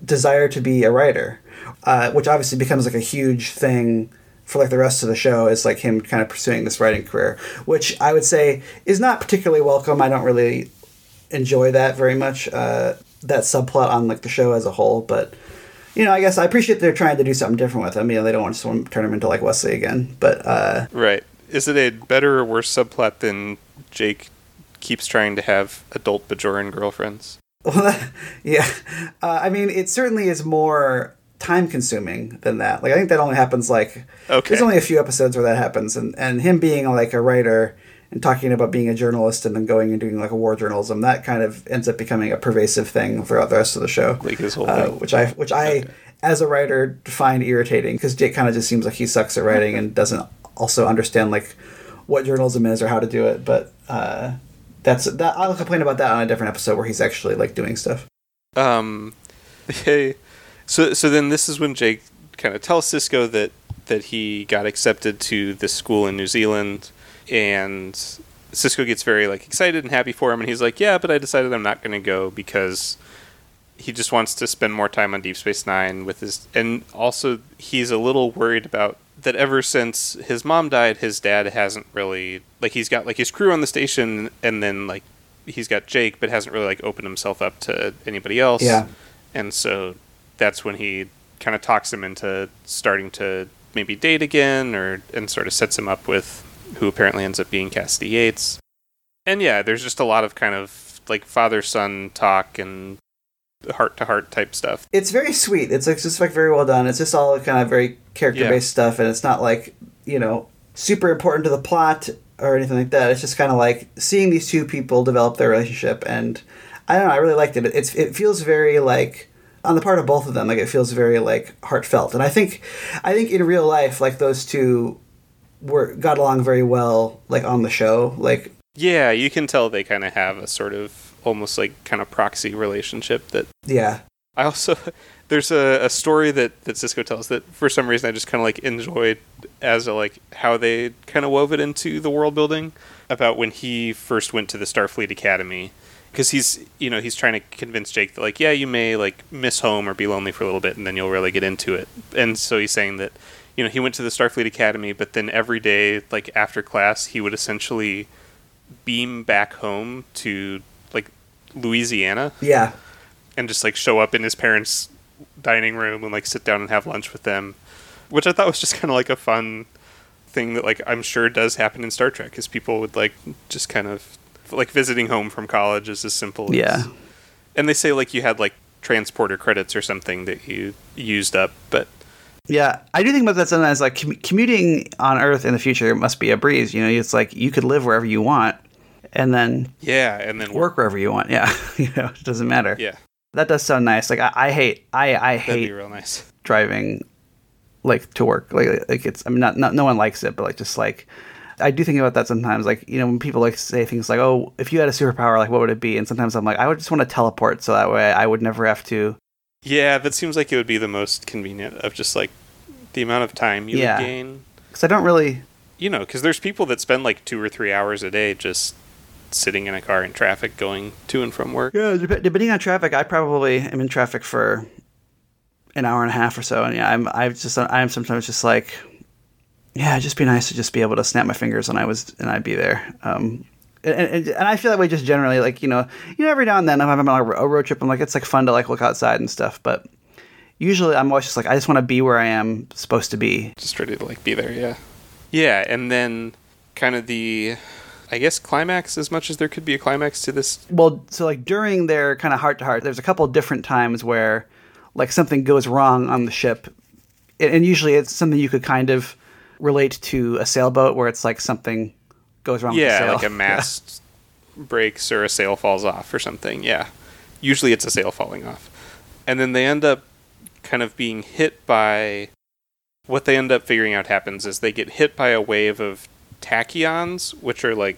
desire to be a writer uh, which obviously becomes like a huge thing for like the rest of the show is like him kind of pursuing this writing career which i would say is not particularly welcome i don't really enjoy that very much uh, that subplot on like the show as a whole but you know i guess i appreciate they're trying to do something different with him you know they don't want to turn him into like wesley again but uh, Right. Is it a better or worse subplot than Jake keeps trying to have adult Bajoran girlfriends? well, yeah uh, i mean it certainly is more time consuming than that like i think that only happens like Okay. there's only a few episodes where that happens and and him being like a writer and talking about being a journalist and then going and doing like a war journalism that kind of ends up becoming a pervasive thing throughout the rest of the show Like his whole uh, thing. which I which I as a writer find irritating because Jake kind of just seems like he sucks at writing and doesn't also understand like what journalism is or how to do it. But uh, that's that. I'll complain about that on a different episode where he's actually like doing stuff. Um, okay. So so then this is when Jake kind of tells Sisko that that he got accepted to this school in New Zealand, and Sisko gets very like excited and happy for him, and he's like, "Yeah, but I decided I'm not going to go because." He just wants to spend more time on Deep Space Nine with his, and also he's a little worried about that. Ever since his mom died, his dad hasn't really like he's got like his crew on the station, and then like he's got Jake, but hasn't really like opened himself up to anybody else. Yeah. And so that's when he kind of talks him into starting to maybe date again, or and sort of sets him up with who apparently ends up being Cassidy Yates. And yeah, there's just a lot of kind of like father son talk and heart to heart type stuff. It's very sweet. It's like just like very well done. It's just all kind of very character based stuff, and it's not like you know super important to the plot or anything like that. It's just kind of like seeing these two people develop their relationship, and I don't know. I really liked it. It's it feels very like on the part of both of them, like it feels very like heartfelt, and I think I think in real life, like those two were got along very well, like on the show, like Yeah, you can tell they kind of have a sort of almost like kind of proxy relationship that yeah. I also there's a, a story that, that Sisko tells that for some reason I just kind of like enjoyed as a, like how they kind of wove it into the world building about when he first went to the Starfleet Academy because he's you know he's trying to convince Jake that like yeah you may like miss home or be lonely for a little bit and then you'll really get into it and so he's saying that you know he went to the Starfleet Academy but then every day like after class he would essentially beam back home to like Louisiana Yeah. and just like show up in his parents' dining room and like sit down and have lunch with them, which I thought was just kind of like a fun thing that like I'm sure does happen in Star Trek, because people would like just kind of like visiting home from college is as simple. as- Yeah. and they say like you had like transporter credits or something that you used up, but Yeah, I do think about that sometimes. Like commu- commuting on Earth in the future must be a breeze. You know, it's like you could live wherever you want, and then yeah, and then work wherever you want. Yeah, you know, it doesn't matter. Yeah, That does sound nice. Like I, I hate, I, I that'd hate be real nice. driving, like to work. Like, like it's. I mean, not, not no one likes it, but like just like. I do think about that sometimes, like you know, when people like say things like, "Oh, if you had a superpower, like what would it be?" And sometimes I'm like, I would just want to teleport, so that way I would never have to. Yeah, that seems like it would be the most convenient of just like the amount of time you Yeah. would gain. Because I don't really. you know, because there's people that spend like two or three hours a day just sitting in a car in traffic going to and from work. Yeah, dep- depending on traffic, I probably am in traffic for an hour and a half or so, and yeah, I'm I've just I'm sometimes just like yeah, it'd just be nice to just be able to snap my fingers and I was and I'd be there. Um, and, and, and I feel that way just generally, like you know, you know, every now and then if I'm on a road trip, I'm like, it's like fun to like look outside and stuff, but usually I'm always just like, I just want to be where I am supposed to be. Just ready to like be there, yeah. Yeah, and then kind of the, I guess climax as much as there could be a climax to this. Well, so like during their kind of heart to heart, there's a couple different times where like something goes wrong on the ship, and usually it's something you could kind of relate to a sailboat where it's like something goes wrong. Yeah, like a mast yeah. breaks or a sail falls off or something. Yeah, usually it's a sail falling off, and then they end up kind of being hit by. What they end up figuring out happens is they get hit by a wave of tachyons, which are like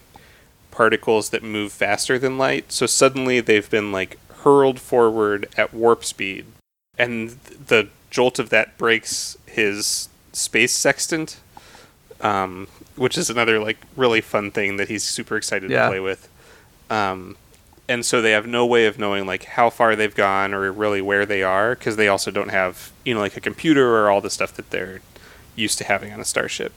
particles that move faster than light. So suddenly they've been like hurled forward at warp speed, and the jolt of that breaks his space sextant, um, which is another like really fun thing that he's super excited yeah. to play with. Um, and so they have no way of knowing like how far they've gone or really where they are because they also don't have you know like a computer or all the stuff that they're used to having on a starship.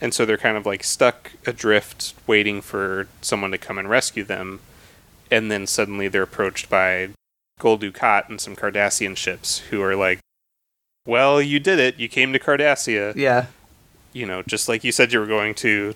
And so they're kind of like stuck adrift, waiting for someone to come and rescue them. And then suddenly they're approached by Gul Dukat and some Cardassian ships who are like, "Well, you did it. You came to Cardassia." Yeah you know, just like you said you were going to,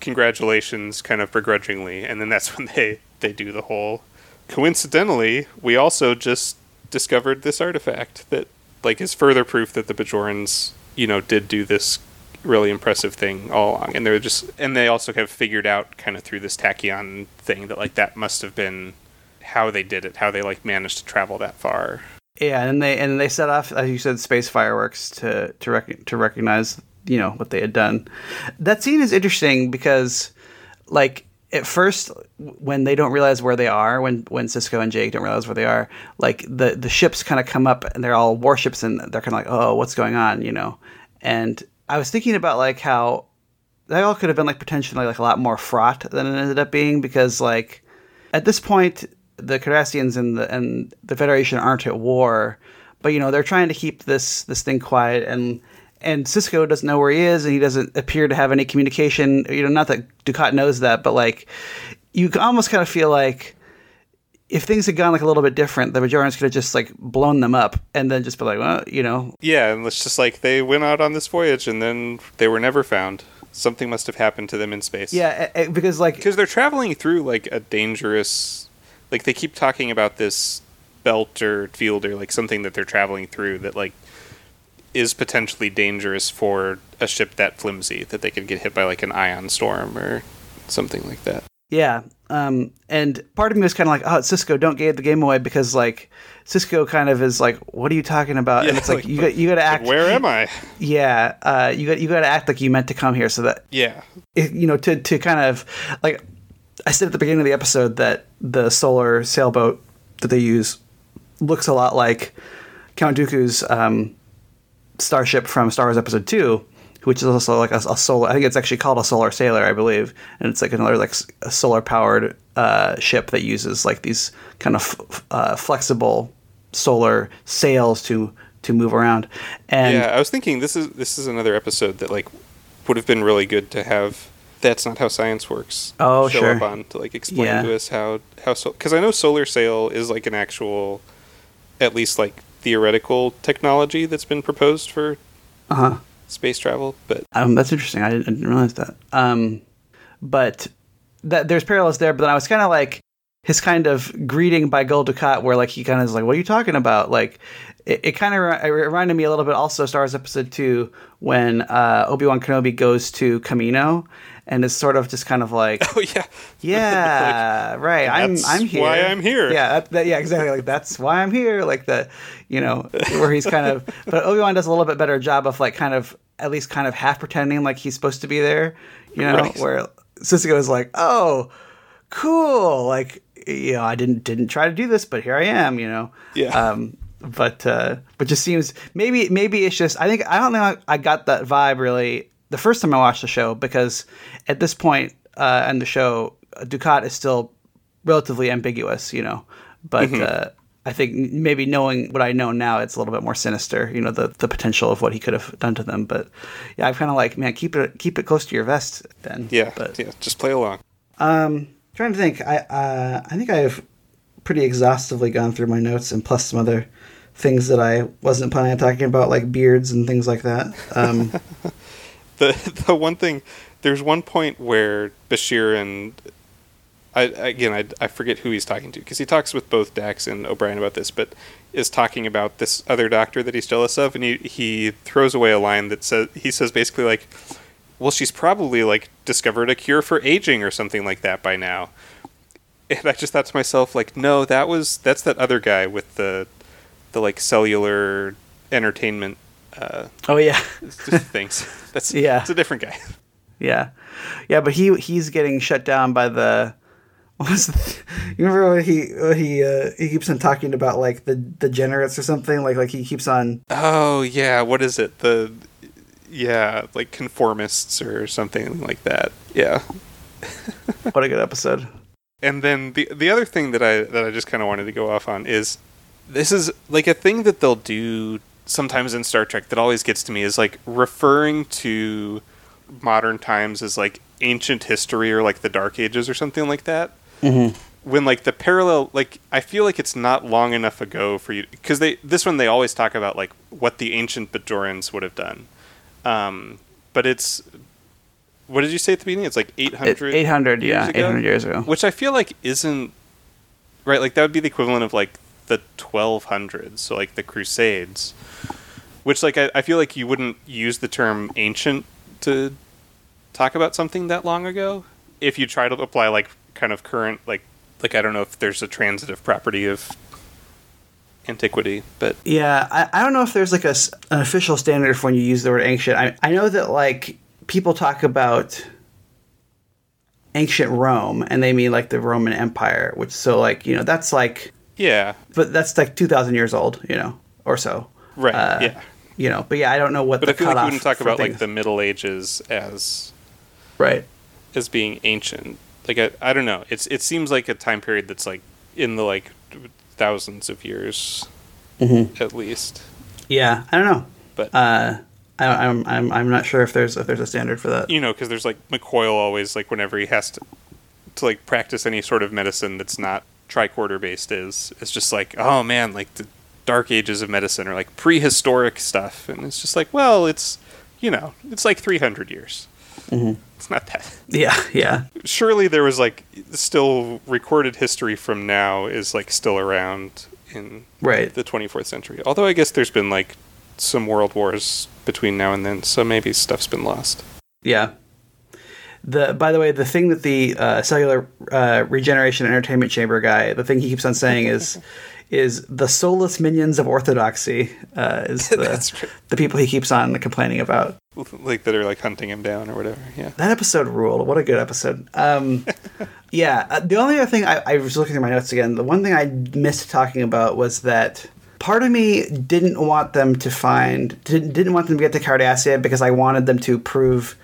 congratulations, kind of begrudgingly, and then that's when they they do the whole. Coincidentally, we also just discovered this artifact that like is further proof that the Bajorans, you know, did do this really impressive thing all along, and they're just and they also have figured out kind of through this tachyon thing that like that must have been how they did it, how they like managed to travel that far. Yeah, and they and they set off, as you said, space fireworks to to rec- to recognize you know what they had done. That scene is interesting because, like, at first when they don't realize where they are, when when Sisko and Jake don't realize where they are, like the the ships kind of come up and they're all warships and they're kind of like, oh, what's going on, you know? And I was thinking about like how that all could have been like potentially like a lot more fraught than it ended up being because like at this point the Cardassians and the and the Federation aren't at war, but you know they're trying to keep this this thing quiet and and Sisko doesn't know where he is, and he doesn't appear to have any communication. You know, not that Dukat knows that, but like you almost kind of feel like if things had gone like a little bit different, the Bajorans could have just like blown them up and then just be like, well, you know. Yeah, and it's just like they went out on this voyage and then they were never found. Something must have happened to them in space. Yeah, because like because they're traveling through like a dangerous, like they keep talking about this belt or field or like something that they're traveling through that like is potentially dangerous for a ship that flimsy that they could get hit by like an ion storm or something like that. Yeah, um, and part of me was kind of like, oh, Sisko, don't give the game away because like Sisko kind of is like, what are you talking about? Yeah, and it's like, like you got you got to act. Like, where am I? Yeah, uh, you got you got to act like you meant to come here, so that yeah, it, you know, to to kind of like I said at the beginning of the episode that the solar sailboat that they use looks a lot like Count Dooku's um, starship from Star Wars Episode Two, which is also like a, a, solar. I think it's actually called a solar sailor, I believe, and it's like another like a solar powered uh, ship that uses like these kind of f- uh, flexible solar sails to to move around. And yeah, I was thinking this is this is another episode that like would have been really good to have. That's not how science works. Oh, show sure. up on to like explain yeah. to us how how because so, I know solar sail is like an actual, at least like theoretical technology that's been proposed for uh-huh. space travel. But um, that's interesting. I didn't, I didn't realize that. Um, but that there's parallels there. But then I was kind of like his kind of greeting by Gul Dukat, where like he kind of is like, "What are you talking about?" Like it, it kind of re- reminded me a little bit also Star Wars Episode Two when uh, Obi Wan Kenobi goes to Kamino and is sort of just kind of like, oh yeah, yeah, like, right. I'm I'm here. Why I'm here? Yeah, that, that, yeah, exactly. Like that's why I'm here. Like the, you know, where he's kind of, but Obi Wan does a little bit better job of like kind of at least kind of half pretending like he's supposed to be there. You know, right. where Sisko is like, oh, cool, like you know, I didn't didn't try to do this, but here I am. You know, yeah. Um, but uh, but just seems maybe maybe it's just I think I don't know I got that vibe really the first time I watched the show because at this point uh, in the show, Dukat is still relatively ambiguous, you know. But mm-hmm. uh, I think maybe knowing what I know now, it's a little bit more sinister. You know, the the potential of what he could have done to them. But yeah, I'm kind of like, man, keep it keep it close to your vest, then. Yeah, but yeah, just play along. um, trying to think. I uh, I think I've pretty exhaustively gone through my notes and plus some other things that I wasn't planning on talking about, like beards and things like that. Um, the the one thing there's one point where Bashir and I again I, I forget who he's talking to because he talks with both Dax and O'Brien about this, but is talking about this other doctor that he's jealous of, and he he throws away a line that says he says basically like, well she's probably like discovered a cure for aging or something like that by now, and I just thought to myself like no that was that's that other guy with the the like cellular entertainment uh, oh yeah, things. That's Yeah. it's a different guy. yeah, yeah. But he he's getting shut down by the. What was the, you remember when he he uh, he keeps on talking about like the degenerates or something like like he keeps on Oh yeah, what is it? The yeah, like conformists or something like that. Yeah. what a good episode And then the the other thing that I that I just kind of wanted to go off on is this is like a thing that they'll do sometimes in Star Trek that always gets to me is like referring to modern times as like ancient history or like the dark ages or something like that. mm-hmm. when like the parallel like i feel like it's not long enough ago for you because they this one they always talk about like what the ancient bajorans would have done um but it's what did you say at the beginning it's like 800 eight hundred years yeah ago? eight hundred years ago which i feel like isn't right like that would be the equivalent of like the 1200s so like the crusades which like I, I feel like you wouldn't use the term ancient to talk about something that long ago if you try to apply like kind of current like like i don't know if there's a transitive property of antiquity but Yeah, I, I don't know if there's like a, an official standard for when you use the word ancient. I, I know that like people talk about ancient Rome and they mean like the Roman Empire, which so like, you know, that's like yeah but that's like 2000 years old, you know, or so. right Uh, yeah You know, but yeah, I don't know what but the i feel like wouldn't talk about like the middle ages as Right. as being ancient. Like I, I don't know. It's it seems like a time period that's like in the like thousands of years Mhm. at least. Yeah, I don't know. But Uh I, I'm I'm I'm not sure if there's if there's a standard for that. you know, because there's like McCoyle always like whenever he has to to like practice any sort of medicine that's not tricorder based is it's just like oh man like the dark ages of medicine or like prehistoric stuff and it's just like well it's you know it's like 300 years Mhm. it's not that Yeah, yeah. surely there was like still recorded history from now is like still around in Right. the 24th century. Although I guess there's been like some world wars between now and then, so maybe stuff's been lost. Yeah. The by the way, the thing that the uh, cellular uh, regeneration entertainment chamber guy, the thing he keeps on saying is, is the soulless minions of orthodoxy. Uh, is the, the people he keeps on complaining about. Like that are like hunting him down or whatever. Yeah. That episode ruled. What a good episode. Um, yeah. Uh, the only other thing I, I was looking through my notes again. The one thing I missed talking about was that part of me didn't want them to find didn't didn't want them to get to Cardassia because I wanted them to prove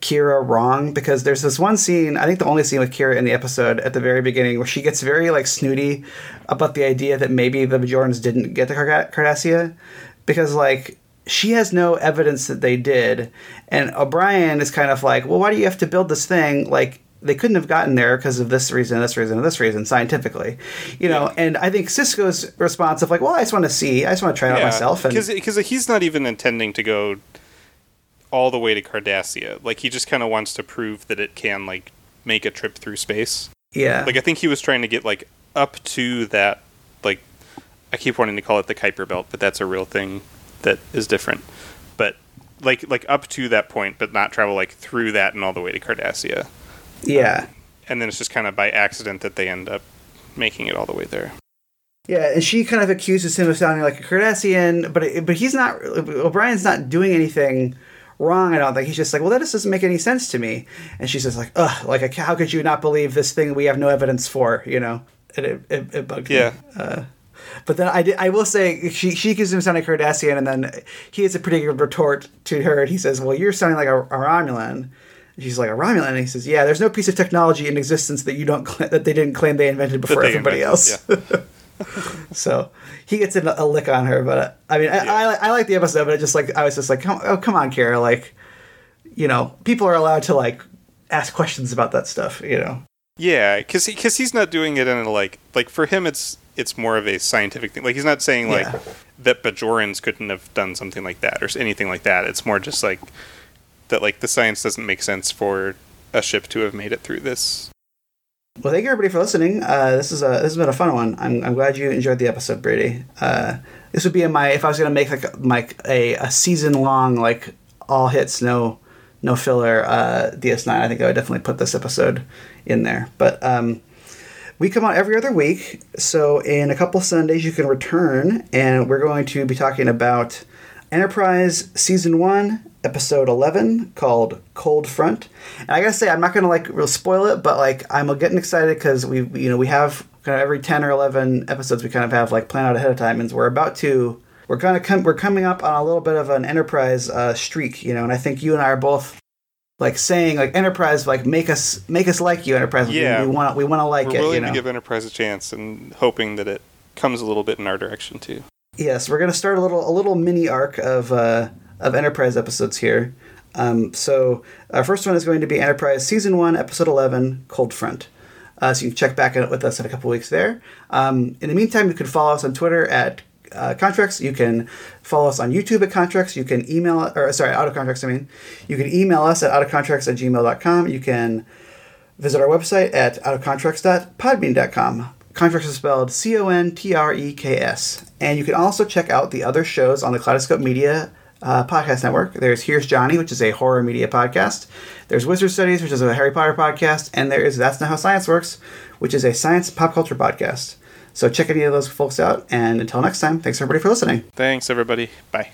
Kira wrong because there's this one scene, I think the only scene with Kira in the episode at the very beginning where she gets very like snooty about the idea that maybe the Bajorans didn't get the Cardassia because like she has no evidence that they did and O'Brien is kind of like, "Well, why do you have to build this thing like they couldn't have gotten there because of this reason, this reason, and this reason scientifically, you know. And I think Sisko's response of like, "Well, I just want to see, I just want to try it out myself." And because he's not even intending to go all the way to Cardassia. Like he just kind of wants to prove that it can like make a trip through space. yeah, Like I think he was trying to get like up to that like I keep wanting to call it the Kuiper belt, but that's a real thing that is different. But like like up to that point, but not travel like through that and all the way to Cardassia. yeah. Um, and then it's just kind of by accident that they end up making it all the way there. Yeah, and she kind of accuses him of sounding like a Cardassian, but but he's not. O'Brien's not doing anything wrong. I don't think he's just like, well, that just doesn't make any sense to me. And she's just like, ugh, like how could you not believe this thing we have no evidence for? You know, and it it, it bugged Yeah. me. Uh, but then I, did, I will say she she accuses him sounding Cardassian, and then he has a pretty good retort to her. And he says, "Well, you're sounding like a, a Romulan." And she's like a Romulan, and he says, "Yeah, there's no piece of technology in existence that you don't cl- that they didn't claim they invented before everybody invented, else." so he gets a, a lick on her, but uh, I mean, I, Yeah. I, I like the episode, but it just like I was just like, come, oh come on, Kira, like, you know, people are allowed to like ask questions about that stuff, you know. Yeah, because he, cause he's not doing it in a like like for him it's it's more of a scientific thing. Like he's not saying like Yeah. that Bajorans couldn't have done something like that or anything like that. It's more just like that like the science doesn't make sense for a ship to have made it through this. Well, thank you everybody for listening. Uh, this is a this has been a fun one. I'm, I'm glad you enjoyed the episode, Brady. Uh, this would be in my if I was gonna make like my a, a season long like all hits no no filler uh, DS9. I think I would definitely put this episode in there. But um, we come out every other week, so in a couple Sundays you can return, and we're going to be talking about Enterprise Season 1, Episode 11, called Cold Front. And I gotta say, I'm not gonna like real spoil it, but like I'm getting excited because we, you know, we have kind of every 10 or 11 episodes we kind of have like planned out ahead of time, and we're about to. We're gonna come. We're coming up on a little bit of an enterprise uh, streak, you know, and I think you and I are both like saying like enterprise like make us make us like you enterprise Yeah. we want we want to like We're it willing you know to give Enterprise a chance and hoping that it comes a little bit in our direction too. Yes, we're to start a little a little mini arc of uh, of Enterprise episodes here. Um, so our first one is going to be Enterprise Season One, Episode Eleven, Cold Front. Uh, so you can check back with us in a couple weeks there. Um, in the meantime, you can follow us on Twitter at uh, Contreks. You can follow us on YouTube at Contreks. You can email or sorry, Out of Contreks. I mean, you can email us at outofcontreks at gmail.com. You can Visit our website at outofcontreks.podbean.com. Contreks is spelled C O N T R E K S. And you can also check out the other shows on the Kaleidoscope Media uh, podcast network. There's Here's Johnny, which is a horror media podcast. There's Wizard Studies, which is a Harry Potter podcast. And there is That's Not How Science Works, which is a science pop culture podcast. So check any of those folks out. And until next time, thanks everybody for listening. Thanks everybody. Bye.